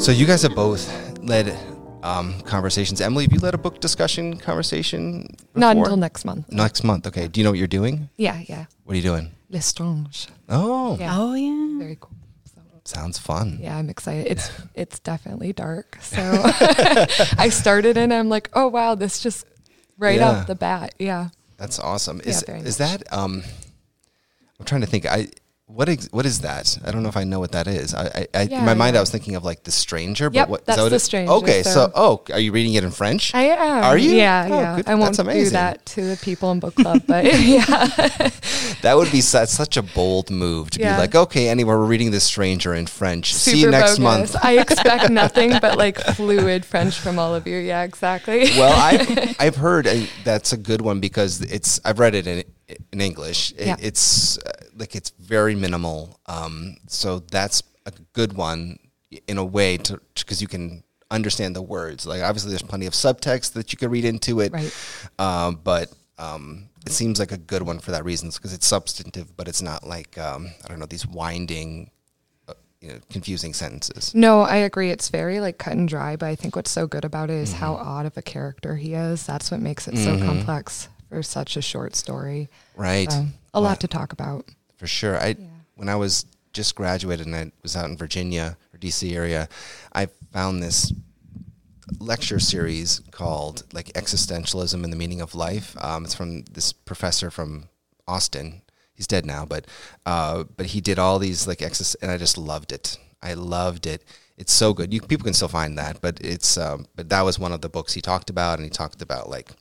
So you guys have both led um, conversations. Emily, have you led a book discussion conversation? Not until next month. next month. Okay. Do you know what you're doing? Yeah, yeah. What are you doing? L'Étranger. Oh, Yeah. Oh yeah. Very cool. So, sounds fun. yeah, I'm excited. It's it's definitely dark. So I started and I'm like, oh wow, this just right Yeah. off the bat. Yeah. That's awesome. Is very is much. that um? I'm trying to think. I what ex- what is that? I don't know if I know what that is. I, I, I in my mind yeah. I was thinking of like the stranger. But Yep, what, is that's that The Stranger, Okay, so, so- oh, are you reading it in French? I am. Are you? Yeah, Oh, yeah. good. I won't do that to the people in book club, but yeah. that would be such, such a bold move to Yeah. be like, okay, anyway, we're reading the stranger in French. See you Super next bogus. month. I expect nothing but like fluid French from all of you. Yeah, exactly. well, I've I've heard uh, that's a good one because it's I've read it in in English. It, Yeah. It's uh, like it's very minimal. Um, so that's a good one in a way to because you can understand the words. Like obviously, there's plenty of subtext that you could read into it. Right. Um, but um, it seems like a good one for that reason because it's substantive, but it's not like um, I don't know these winding, uh, you know, confusing sentences. No, I agree. It's very like cut and dry, but I think what's so good about it is how Mm-hmm. odd of a character he is. That's what makes it so complex for such a short story. Right. So, a lot to talk about. For sure. I when I was just graduated and I was out in Virginia or DC area, I found this lecture series called like existentialism and the meaning of life. Um, it's from this professor from Austin. He's dead now, but uh, but he did all these like exist, and I just loved it. I loved it. It's so good. You people can still find that, but it's um, but that was one of the books he talked about, and he talked about like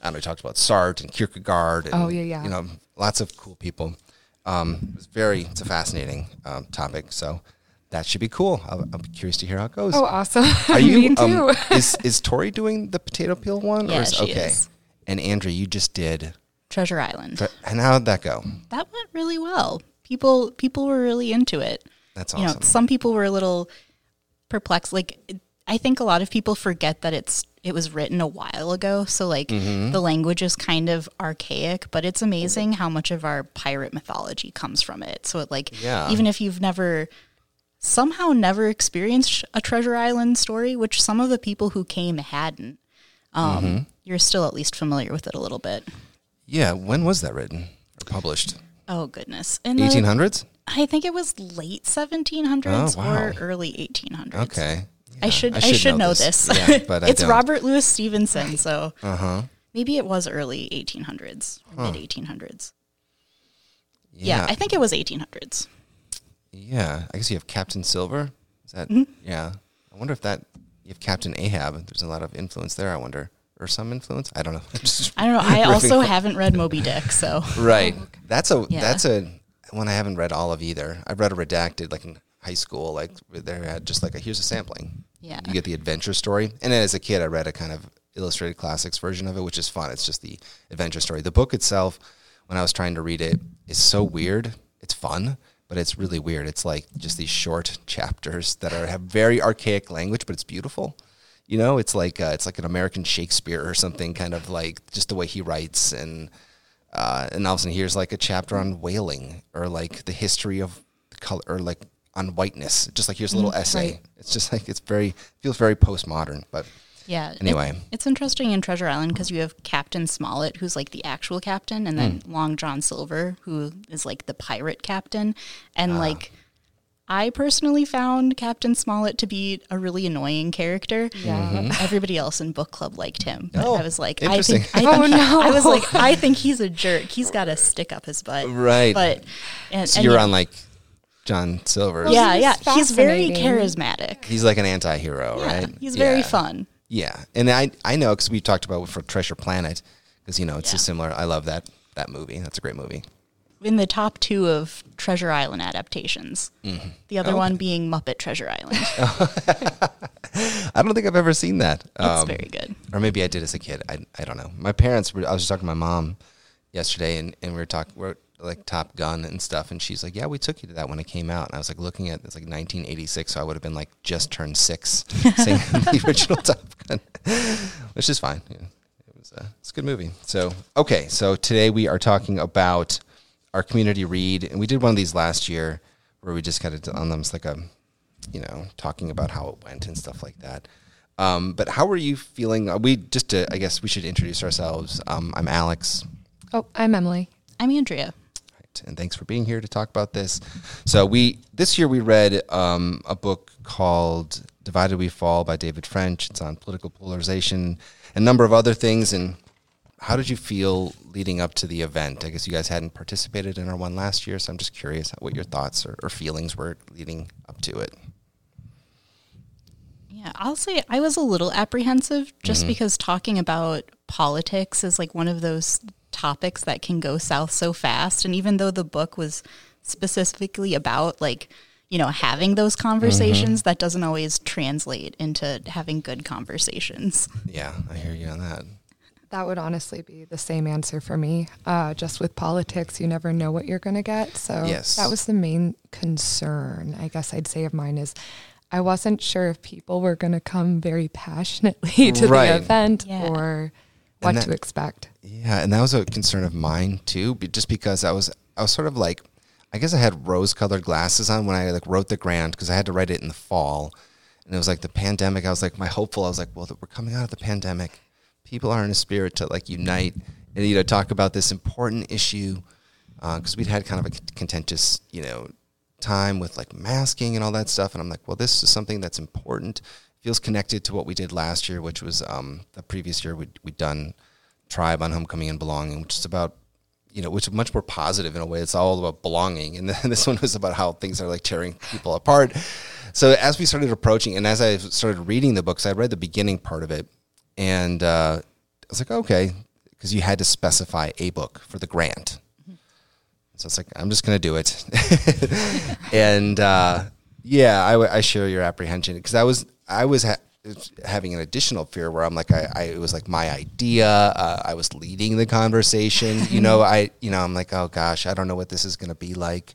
I don't know, he talked about Sartre and Kierkegaard. And, Oh, yeah, yeah. You know, lots of cool people. Um, it's very, it's a fascinating um, topic. So that should be cool. I'll, I'll be curious to hear how it goes. Oh, awesome. Are you? Me too. um, is is Tori doing the potato peel one? Yeah, is, she okay. is. And Andrew, you just did. Treasure Island. And how did that go? that went really well. People people were really into it. That's You awesome. know, some people were a little perplexed. Like it- I think a lot of people forget that it's it was written a while ago, so like Mm-hmm. the language is kind of archaic, but it's amazing how much of our pirate mythology comes from it. So it like Yeah. even if you've never somehow never experienced a Treasure Island story, which some of the people who came hadn't, um, Mm-hmm. you're still at least familiar with it a little bit. yeah. When was that written or published? Oh goodness! In the- 1800s. I think it was late 1700s Oh, wow. or early 1800s. Okay. I Yeah, should I should, know, this. Yeah, but it's don't. Robert Louis Stevenson, so Uh huh. maybe it was early 1800s, mid 1800s. Yeah. I think it was 1800s. Yeah, I guess you have Captain Silver. Is that? Mm-hmm. Yeah. I wonder if that you have Captain Ahab. There's a lot of influence there. I wonder, or some influence. I don't know. I don't know. I also Riffing. haven't read Moby Dick, so right. That's a Yeah. that's a one I haven't read all of either. I've read a redacted like in high school. Like they had just like a here's a sampling. Yeah. You get the adventure story, and then as a kid, I read a kind of illustrated classics version of it, which is fun. It's just the adventure story. The book itself, when I was trying to read it, is so weird. It's fun, but it's really weird. It's like just these short chapters that are have very archaic language, but it's beautiful. You know, it's like uh, it's like an American Shakespeare or something, kind of like just the way he writes, and uh, and all of a sudden here's like a chapter on whaling or like the history of color or like on whiteness. Just like here's a little essay. right. It's just like it's very feels very postmodern, but yeah. it- Anyway. it's interesting in Treasure Island because you have Captain Smollett, who's like the actual captain, and then Hmm. Long John Silver, who is like the pirate captain. Ah. And like, I personally found Captain Smollett to be a really annoying character. Yeah. Everybody else in book club liked him, but Oh, I was like, I interesting. think, I Oh, no. I was like, I think he's a jerk. He's got to stick up his butt, right. But and, so and you're yeah, on like John Silver. yeah, He's yeah, he's very charismatic. He's like an anti-hero, Yeah, right? he's very Yeah. fun. Yeah, and I I know because we talked about for Treasure Planet because you know it's a Yeah. similar. I love that that movie. That's a great movie. in the top two of Treasure Island adaptations. Mm-hmm. The other one being Muppet Treasure Island. I don't think I've ever seen that. It's Um, very good. or maybe I did as a kid. I, I don't know. My parents were. I was just talking to my mom yesterday, and, and we were talking. We're like Top Gun and stuff, and she's like, "Yeah, we took you to that when it came out." And I was like, looking at it's like 1986, so I would have been like just turned six, seeing the original Top Gun, which is fine. Yeah, it was uh, it's a good movie. So okay, so today we are talking about our community read, and we did one of these last year where we just kind of on them. It's like a you know, talking about how it went and stuff like that. Um, but how are you feeling? Uh, we just, to, I guess, we should introduce ourselves. Um, I'm Alex. Oh, I'm Emily. I'm Andrea. Right, and thanks for being here to talk about this. So we this year we read um, a book called "Divided We Fall" by David French. It's on political polarization, and a number of other things. And how did you feel leading up to the event? I guess you guys hadn't participated in our one last year, so I'm just curious what your thoughts or, or feelings were leading up to it. Yeah, I'll say I was a little apprehensive just because talking about politics is like one of those topics that can go south so fast. And even though the book was specifically about like, you know, having those conversations, that doesn't always translate into having good conversations. Yeah, I hear you on that. That would honestly be the same answer for me. Uh, just with politics, you never know what you're going to get. So Yes. that was the main concern, I guess I'd say, of mine is I wasn't sure if people were going to come very passionately to Right. the event Yeah. or what that- to expect. Yeah, and that was a concern of mine too, just because I was I was sort of like I guess I had rose-colored glasses on when I like wrote the grant because I had to write it in the fall, and it was like the pandemic. I was like my hopeful. I was like, well, we're coming out of the pandemic. People are in a spirit to like unite and you know talk about this important issue uh, because we'd had kind of a contentious you know time with like masking and all that stuff, and I'm like, well, this is something that's important. Feels connected to what we did last year, which was um, the previous year we'd, we'd done tribe on homecoming and belonging, which is about you know, which is much more positive in a way. It's all about belonging, and then this one was about how things are like tearing people apart. So as we started approaching, and as I started reading the books, I read the beginning part of it, and uh, I was like, okay, because you had to specify a book for the grant. So it's like I'm just going to do it, and uh, yeah, I share your apprehension because I was I was ha- having an additional fear where I'm like I, I it was like my idea. Uh, I was leading the conversation. You know, I you know I'm like oh gosh, I don't know what this is going to be like.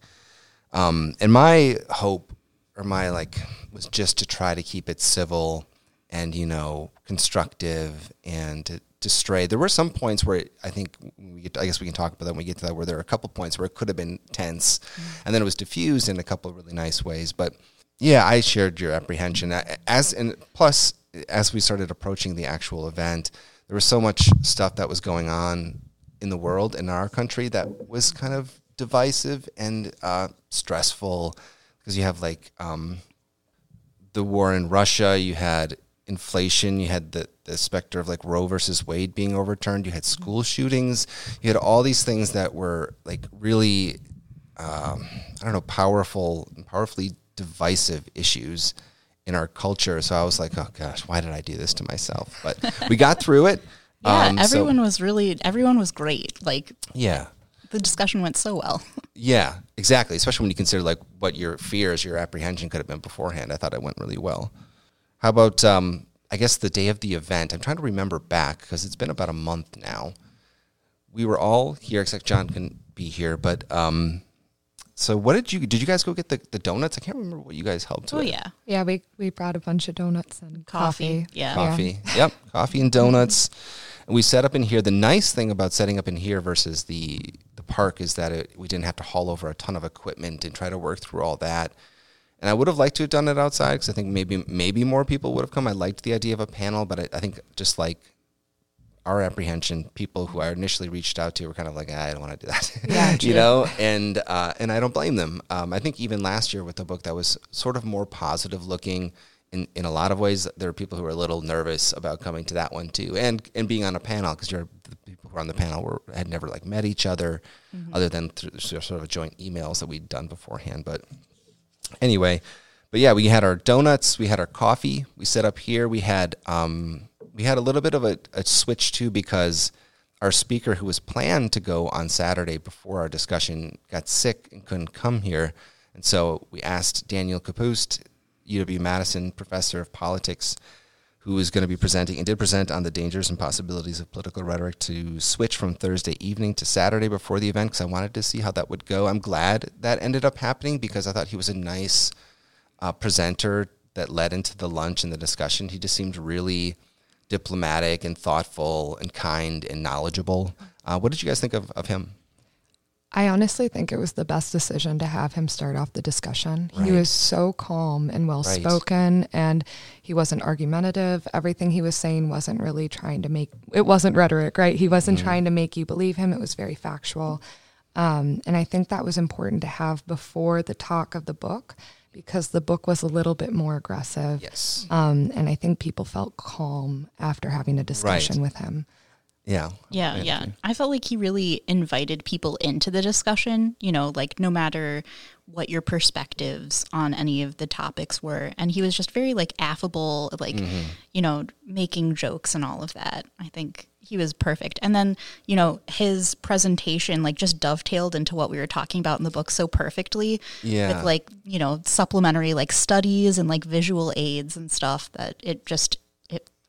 Um, and my hope or my like was just to try to keep it civil and you know constructive and to, to stray. There were some points where it, I think we get, I guess we can talk about that when we get to that where there are a couple points where it could have been tense, and then it was diffused in a couple of really nice ways. But yeah, I shared your apprehension. As and plus as we started approaching the actual event, there was so much stuff that was going on in the world in our country that was kind of divisive and uh, stressful. Because you have like um, the war in Russia, you had inflation, you had the, the specter of like Roe versus Wade being overturned, you had school shootings, you had all these things that were like really, um, I don't know, powerful, powerfully divisive issues in our culture. So I was like, oh gosh, why did I do this to myself? But we got through it. Yeah, Um, so- everyone was really everyone was great. Like yeah. the discussion went so well. Yeah, exactly. Especially when you consider like what your fears, your apprehension could have been beforehand. I thought it went really well. How about um, I guess the day of the event? I'm trying to remember back because it's been about a month now. We were all here, except John can be here. But um, so what did you did you guys go get the, the donuts? I can't remember what you guys helped. Oh with. yeah, Yeah, we, we brought a bunch of donuts and Coffee, coffee. yeah. coffee. Yep, coffee and donuts. And we set up in here. The nice thing about setting up in here versus the the park is that it, we didn't have to haul over a ton of equipment and try to work through all that. And I would have liked to have done it outside because I think maybe maybe more people would have come. I liked the idea of a panel, but I, I think just like our apprehension, people who I initially reached out to were kind of like, "Ah, I don't want to do that, Yeah, you know, and uh, and I don't blame them. Um, I think even last year with the book that was sort of more positive looking. In, in a lot of ways, there are people who are a little nervous about coming to that one too, and and being on a panel because you're the people who are on the panel were had never like met each other, other than through sort of joint emails that we'd done beforehand. But anyway, but yeah, we had our donuts, we had our coffee, we set up here. We had um, we had a little bit of a, a switch too because our speaker who was planned to go on Saturday before our discussion got sick and couldn't come here, and so we asked Daniel Kapust, UW Madison professor of politics, who was going to be presenting and did present on the dangers and possibilities of political rhetoric to switch from Thursday evening to Saturday before the event because I wanted to see how that would go. I'm glad that ended up happening because I thought he was a nice uh, presenter that led into the lunch and the discussion. He just seemed really diplomatic and thoughtful and kind and knowledgeable. Uh, what did you guys think of, of him? I honestly think it was the best decision to have him start off the discussion. Right. He was so calm and well spoken and he wasn't argumentative. Everything he was saying wasn't really trying to make it wasn't rhetoric, right? He wasn't trying to make you believe him. It was very factual. Um, and I think that was important to have before the talk of the book because the book was a little bit more aggressive. Yes. Um, and I think people felt calm after having a discussion with him. Yeah. Yeah, yeah. I felt like he really invited people into the discussion, you know, like no matter what your perspectives on any of the topics were. And he was just very like affable, like, mm-hmm. you know, making jokes and all of that. I think he was perfect. And then, you know, his presentation like just dovetailed into what we were talking about in the book so perfectly Yeah. with like, you know, supplementary like studies and like visual aids and stuff that it just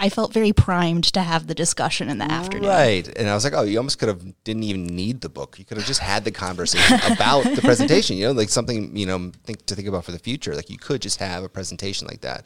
I felt very primed to have the discussion in the afternoon. Right. And I was like, oh, you almost could have didn't even need the book. You could have just had the conversation about the presentation, you know, like something, you know, think to think about for the future. Like you could just have a presentation like that.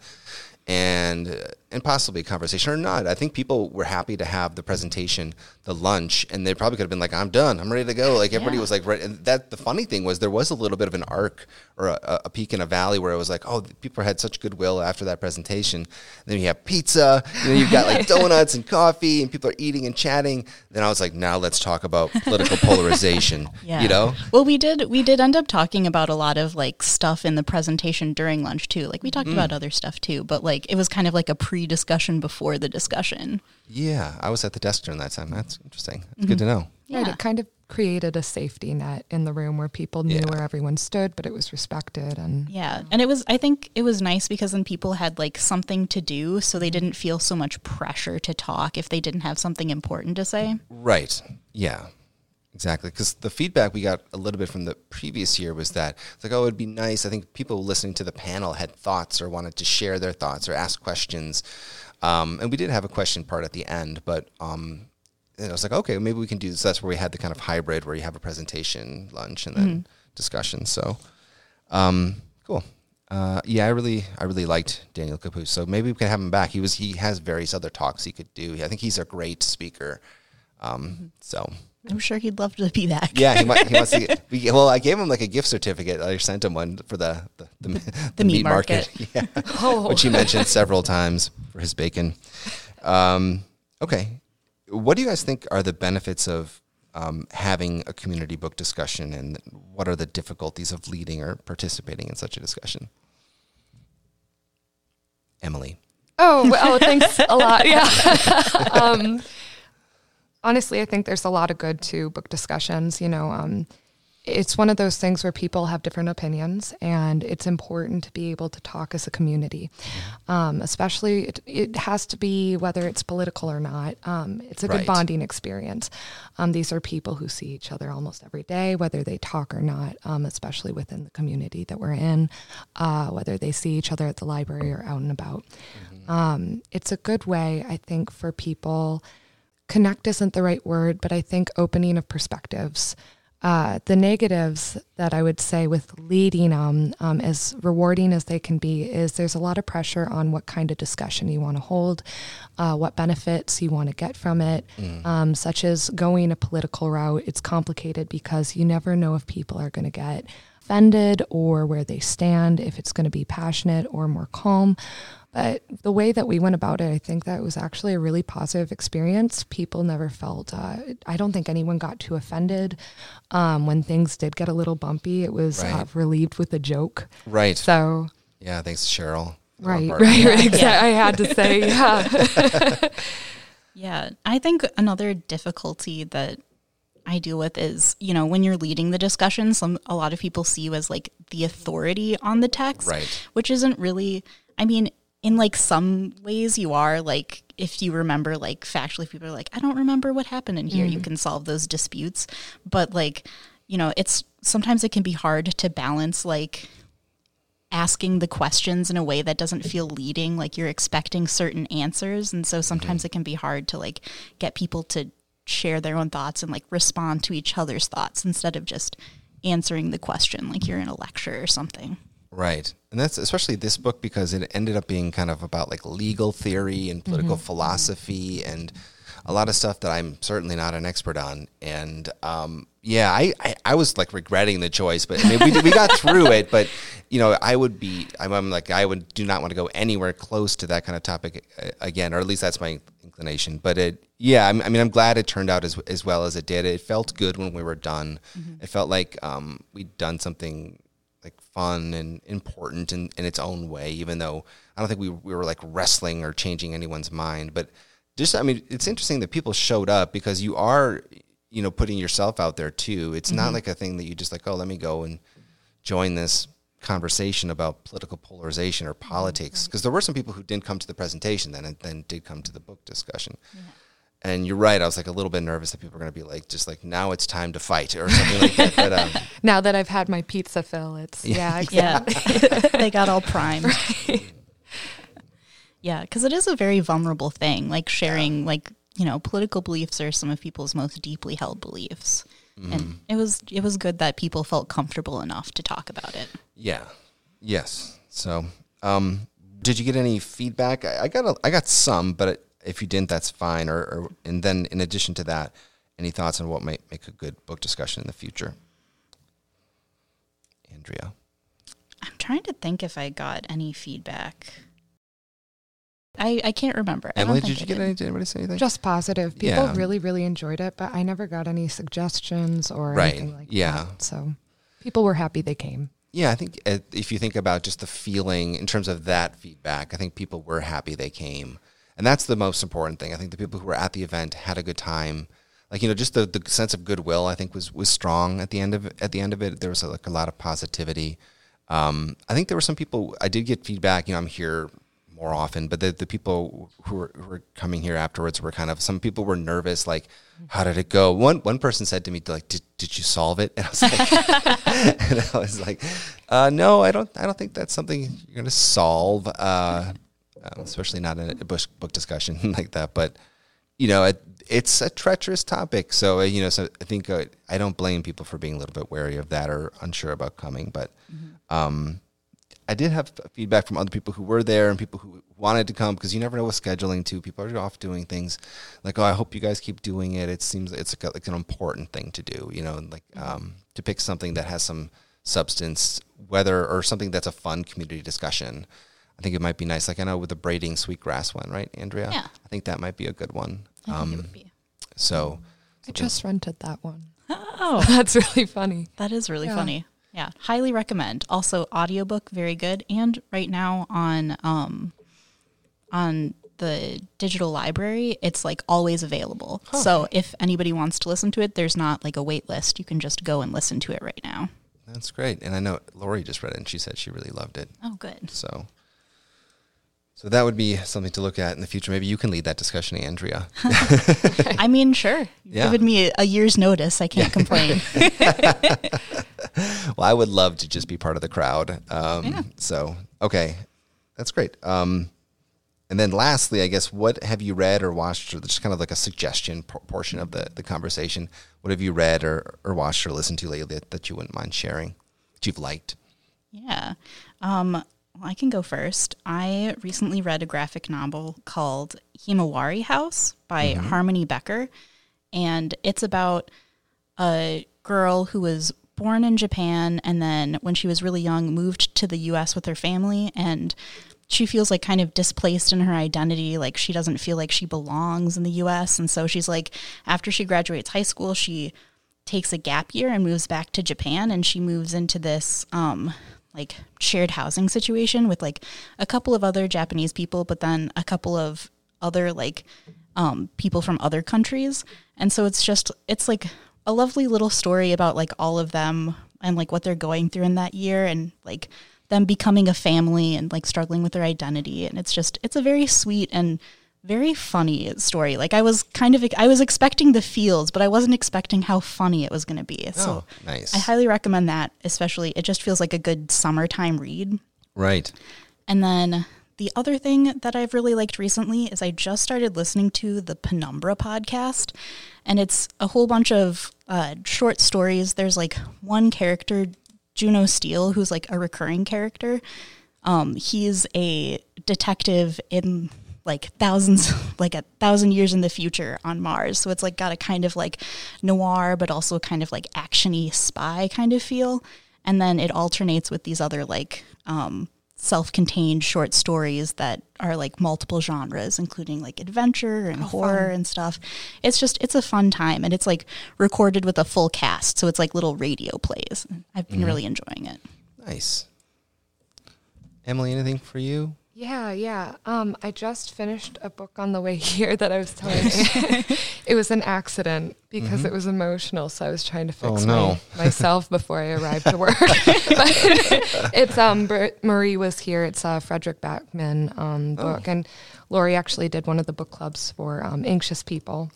And uh, and possibly a conversation or not. I think people were happy to have the presentation, the lunch, and they probably could have been like, "I'm done, I'm ready to go." Like everybody Yeah. was like, right. And that the funny thing was there was a little bit of an arc or a, a peak in a valley where it was like, "Oh, people had such goodwill after that presentation." And then you have pizza, you know, you've got like donuts and coffee, and people are eating and chatting. Then I was like, "Now let's talk about political polarization." Yeah. You know, Well, we did we did end up talking about a lot of like stuff in the presentation during lunch too. Like we talked Mm. about other stuff too, but like it was kind of like a pre-discussion before the discussion. yeah, I was at the desk during that time. That's interesting. That's good to mm-hmm. know. Right. Yeah. It kind of created a safety net in the room where people knew Yeah. where everyone stood, but it was respected and Yeah. And it was I think it was nice because then people had like something to do so they didn't feel so much pressure to talk if they didn't have something important to say. Right. Yeah. Exactly. Because the feedback we got a little bit from the previous year was that it's like, oh, it'd be nice. I think people listening to the panel had thoughts or wanted to share their thoughts or ask questions. Um, and we did have a question part at the end, but um, and I was like, okay, maybe we can do this. That's where we had the kind of hybrid where you have a presentation, lunch, and then discussion. So, um, cool. Uh, yeah, I really, I really liked Daniel Kapust. So maybe we can have him back. He was, he has various other talks he could do. I think he's a great speaker. Um, so I'm sure he'd love to be back. yeah, he, might, he wants to get. Well, I gave him like a gift certificate. I sent him one for the the, the, the, meat market. yeah, Oh. which he mentioned several times for his bacon. Um, okay, what do you guys think are the benefits of um, having a community book discussion, and what are the difficulties of leading or participating in such a discussion? Emily. Oh, well, oh, thanks a lot. Yeah. um, honestly, I think there's a lot of good to book discussions. You know, um, it's one of those things where people have different opinions, and it's important to be able to talk as a community. Um, especially, it, it has to be whether it's political or not. Um, it's a Right. good bonding experience. Um, these are people who see each other almost every day, whether they talk or not, um, especially within the community that we're in, uh, whether they see each other at the library or out and about. Um, it's a good way, I think, for people. Connect isn't the right word, but I think opening of perspectives. Uh, the negatives that I would say with leading them, um, as rewarding as they can be, is there's a lot of pressure on what kind of discussion you want to hold, uh, what benefits you want to get from it, um, such as going a political route. It's complicated because you never know if people are going to get offended or where they stand, if it's going to be passionate or more calm. But the way that we went about it, I think that was actually a really positive experience. People never felt, uh, I don't think anyone got too offended. Um, when things did get a little bumpy, it was uh, relieved with a joke. Right. So, yeah. Thanks, Cheryl. on right, right, right. Exactly. I had to say, yeah. Yeah. I think another difficulty that I deal with is, you know, when you're leading the discussion, some a lot of people see you as like the authority on the text. Right. Which isn't really I mean, in like some ways you are like if you remember like factually people are like, I don't remember what happened in here, you mm. can solve those disputes. But like, you know, it's sometimes it can be hard to balance like asking the questions in a way that doesn't feel leading like you're expecting certain answers. And so sometimes mm-hmm. it can be hard to like get people to share their own thoughts and like respond to each other's thoughts instead of just answering the question like you're in a lecture or something Right. And that's especially this book because it ended up being kind of about like legal theory and political philosophy and a lot of stuff that I'm certainly not an expert on. And um, yeah, I, I, I was like regretting the choice, but I mean, we, we got through it. But you know, I would be I'm, I'm like I would do not want to go anywhere close to that kind of topic uh, again, or at least that's my inclination. But it yeah, I mean, I'm glad it turned out as as well as it did. It felt good when we were done. Mm-hmm. It felt like um, we'd done something like fun and important in, in its own way, even though I don't think we, we were like wrestling or changing anyone's mind. But just, I mean, it's interesting that people showed up because you are, you know, putting yourself out there too. It's mm-hmm. not like a thing that you just like, oh, let me go and join this conversation about political polarization or politics. Because there were some people who didn't come to the presentation then and then did come to the book discussion. Yeah. And you're right. I was like a little bit nervous that people are going to be like, just like now it's time to fight or something like that. But um, now that I've had my pizza fill, it's yeah, yeah. yeah. they got all primed. Right. Yeah, because it is a very vulnerable thing. Like sharing, yeah. like you know, political beliefs are some of people's most deeply held beliefs, mm. and mm-hmm. it was it was good that people felt comfortable enough to talk about it. Yeah. Yes. So, um, did you get any feedback? I, I got a, I got some, but. It, if you didn't, that's fine. Or, or and then in addition to that, any thoughts on what might make a good book discussion in the future? Andrea. I'm trying to think if I got any feedback. I, I can't remember. Emily, did you get any? Did anybody say anything? Just positive. People yeah. really, really enjoyed it, but I never got any suggestions or right. anything like yeah. that. So people were happy they came. Yeah, I think uh, if you think about just the feeling in terms of that feedback, I think people were happy they came and that's the most important thing. I think the people who were at the event had a good time. Like you know, just the, the sense of goodwill I think was was strong at the end of at the end of it. There was a, like a lot of positivity. Um, I think there were some people. I did get feedback. You know, I'm here more often, but the, the people who were, who were coming here afterwards were kind of some people were nervous. Like, how did it go? One one person said to me, like, did, did you solve it? And I was like, and I was like, uh, no, I don't. I don't think that's something you're going to solve. Uh, um, especially not in a book, book discussion like that. But you know, it, it's a treacherous topic. So uh, you know, so I think uh, I don't blame people for being a little bit wary of that or unsure about coming. But mm-hmm. um, I did have feedback from other people who were there and people who wanted to come because you never know with scheduling too. People are off doing things like, oh, I hope you guys keep doing it. It seems it's like, a, like an important thing to do. You know, like mm-hmm. um, to pick something that has some substance, whether or something that's a fun community discussion. I think it might be nice. Like I know with the braiding sweetgrass one, right, Andrea? Yeah. I think that might be a good one. I um, think it would be. So. I just rented that one. Oh, that's really funny. That is really yeah. funny. Yeah, highly recommend. Also, audiobook very good, and right now on um, on the digital library, it's like always available. Huh. So if anybody wants to listen to it, there's not like a wait list. You can just go and listen to it right now. That's great. And I know Lori just read it and she said she really loved it. Oh, good. So so that would be something to look at in the future. Maybe you can lead that discussion, Andrea. I mean, sure. Yeah. Given me a, year's notice, I can't complain. well, I would love to just be part of the crowd. Um, yeah. So, okay, that's great. Um, and then lastly, I guess, what have you read or watched, or just kind of like a suggestion portion of the, the conversation? What have you read or, or watched or listened to lately that, that you wouldn't mind sharing, that you've liked? Yeah. Um, I can go first. I recently read a graphic novel called Himawari House by mm-hmm. Harmony Becker. And it's about a girl who was born in Japan and then when she was really young moved to the US with her family and she feels like kind of displaced in her identity like she doesn't feel like she belongs in the US and so she's like after she graduates high school she takes a gap year and moves back to Japan and she moves into this um like shared housing situation with like a couple of other Japanese people, but then a couple of other like um, people from other countries. And so it's just, it's like a lovely little story about like all of them and like what they're going through in that year and like them becoming a family and like struggling with their identity. And it's just, it's a very sweet and very funny story. Like I was kind of I was expecting the feels, but I wasn't expecting how funny it was going to be. So oh, nice. I highly recommend that. Especially, it just feels like a good summertime read. Right. And then the other thing that I've really liked recently is I just started listening to the Penumbra podcast, and it's a whole bunch of uh, short stories. There's like one character, Juno Steele, who's like a recurring character. Um, he's a detective in like thousands, like a thousand years in the future on Mars. So it's like got a kind of like noir, but also kind of like actiony spy kind of feel. And then it alternates with these other like um, self-contained short stories that are like multiple genres including like adventure and oh, horror fun. and stuff it's just it's a fun time and it's like recorded with a full cast so it's like little radio plays i've been mm-hmm. really enjoying it nice emily anything for you yeah, yeah. Um, I just finished a book on the way here that I was telling you. it was an accident because mm-hmm. it was emotional, so I was trying to fix oh, no. my, myself before I arrived to work. But it's um Marie was here. It's a Fredrik Backman um, oh. book, oh. and Lori actually did one of the book clubs for um, anxious people.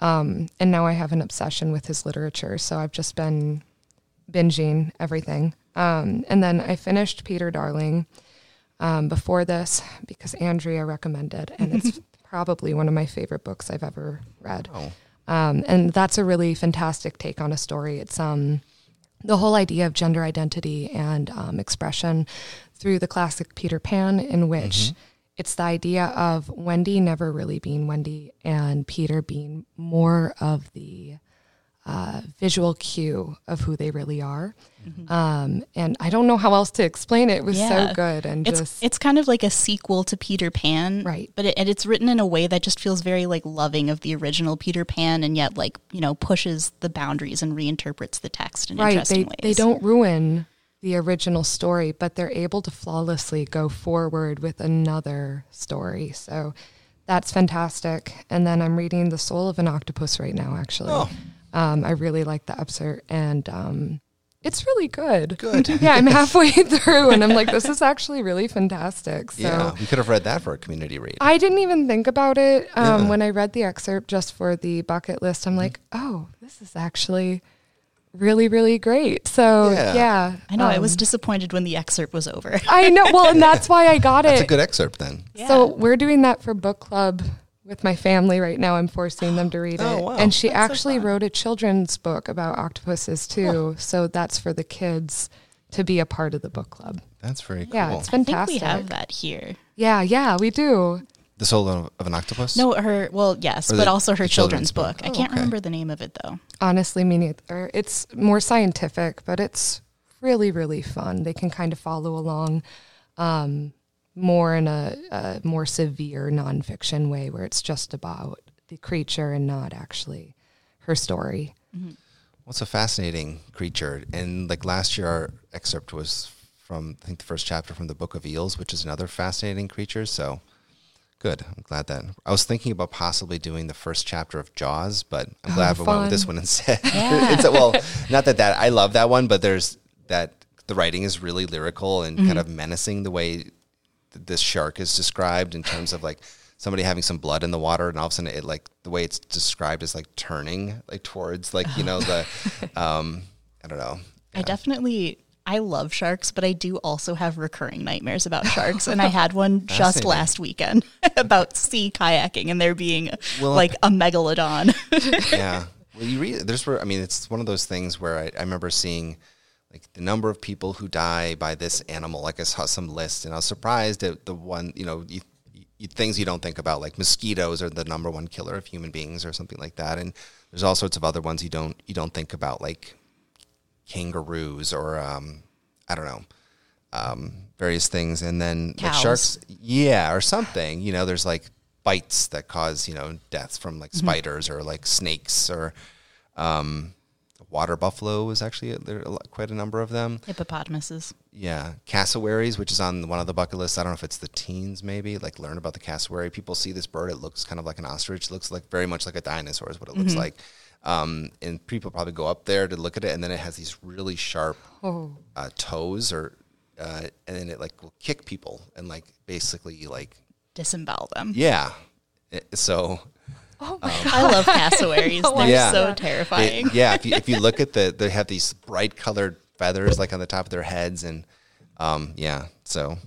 Um, and now I have an obsession with his literature, so I've just been binging everything. Um, and then I finished Peter Darling um, before this because Andrea recommended, and it's probably one of my favorite books I've ever read. Oh. Um, and that's a really fantastic take on a story. It's um, the whole idea of gender identity and um, expression through the classic Peter Pan, in which mm-hmm. it's the idea of Wendy never really being Wendy and Peter being more of the uh, visual cue of who they really are. Mm-hmm. Um, and I don't know how else to explain it. It was yeah. so good, and it's just, it's kind of like a sequel to Peter Pan, right? But it, and it's written in a way that just feels very like loving of the original Peter Pan, and yet like you know pushes the boundaries and reinterprets the text in right. interesting they, ways. They don't ruin the original story, but they're able to flawlessly go forward with another story. So that's fantastic. And then I'm reading The Soul of an Octopus right now, actually. Oh. Um, I really like the excerpt, and um, it's really good. Good. yeah, I'm halfway through, and I'm like, this is actually really fantastic. So yeah, we could have read that for a community read. I didn't even think about it um, yeah. when I read the excerpt just for the bucket list. I'm mm-hmm. like, oh, this is actually really really great so yeah, yeah i know um, i was um, disappointed when the excerpt was over i know well and that's why i got that's it that's a good excerpt then yeah. so we're doing that for book club with my family right now. I'm forcing them to read oh, it. Wow. And she that's actually so wrote a children's book about octopuses too. So that's for the kids to be a part of the book club. That's very cool. Yeah, it's fantastic. we have that here. Yeah, yeah, we do. The soul of, of an octopus? No, her well, yes, or but the, also her children's, children's, book. book. Oh, I can't okay. remember the name of it though. Honestly, me neither. It's more scientific, but it's really, really fun. They can kind of follow along. Um, more in a, a more severe nonfiction way where it's just about the creature and not actually her story. Mm-hmm. Well, it's a fascinating creature. And like last year, our excerpt was from, I think, the first chapter from the Book of Eels, which is another fascinating creature. So good. I'm glad that I was thinking about possibly doing the first chapter of Jaws, but I'm oh, glad we went with this one instead. Yeah. it's, well, not that that I love that one, but there's that the writing is really lyrical and mm-hmm. kind of menacing the way this shark is described in terms of like somebody having some blood in the water and all of a sudden it like the way it's described is like turning like towards like you know the um i don't know yeah. i definitely I love sharks, but I do also have recurring nightmares about sharks. And I had one just last weekend about sea kayaking and there being well, like a megalodon. yeah. Well, you read, there's, where I mean, it's one of those things where I, I remember seeing like the number of people who die by this animal. Like I saw some list, and I was surprised at the one. You know, you, you, things you don't think about, like mosquitoes are the number one killer of human beings, or something like that. And there's all sorts of other ones you don't you don't think about, like kangaroos or um, I don't know. Um, various things, and then like sharks, yeah, or something. You know, there's like bites that cause you know deaths from like mm-hmm. spiders or like snakes or um, water buffalo is actually there are quite a number of them. Hippopotamuses. Yeah, cassowaries, which is on one of the bucket lists. I don't know if it's the teens maybe like learn about the cassowary. People see this bird; it looks kind of like an ostrich. It looks like very much like a dinosaur is what it looks mm-hmm. like. Um, and people probably go up there to look at it, and then it has these really sharp oh. uh, toes, or uh, and then it like will kick people and like basically like disembowel them. Yeah. It, so Oh my um, God. I love cassowaries. They're yeah. so terrifying. It, yeah, if you, if you look at the, they have these bright colored feathers like on the top of their heads, and um, yeah. So,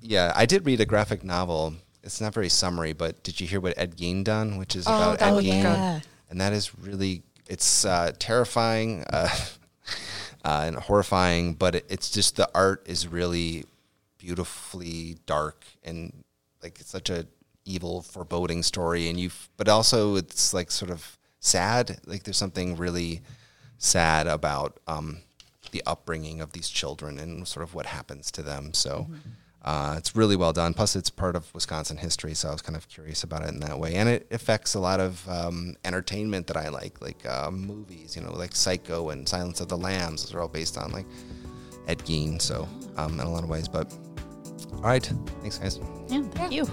yeah, I did read a graphic novel. It's not very summary, but did you hear what Ed Gein done? Which is oh, about Ed Gein, yeah. and that is really it's uh, terrifying uh, uh, and horrifying, but it, it's just the art is really beautifully dark and like it's such a evil foreboding story, and you but also it's like sort of sad. Like there's something really sad about um, the upbringing of these children and sort of what happens to them. So. Uh, it's really well done. Plus, it's part of Wisconsin history, so I was kind of curious about it in that way. And it affects a lot of um, entertainment that I like, like uh, movies, you know, like Psycho and Silence of the Lambs. Those are all based on like Ed Gein, so um, in a lot of ways. But all right, thanks, guys. Yeah, thank you.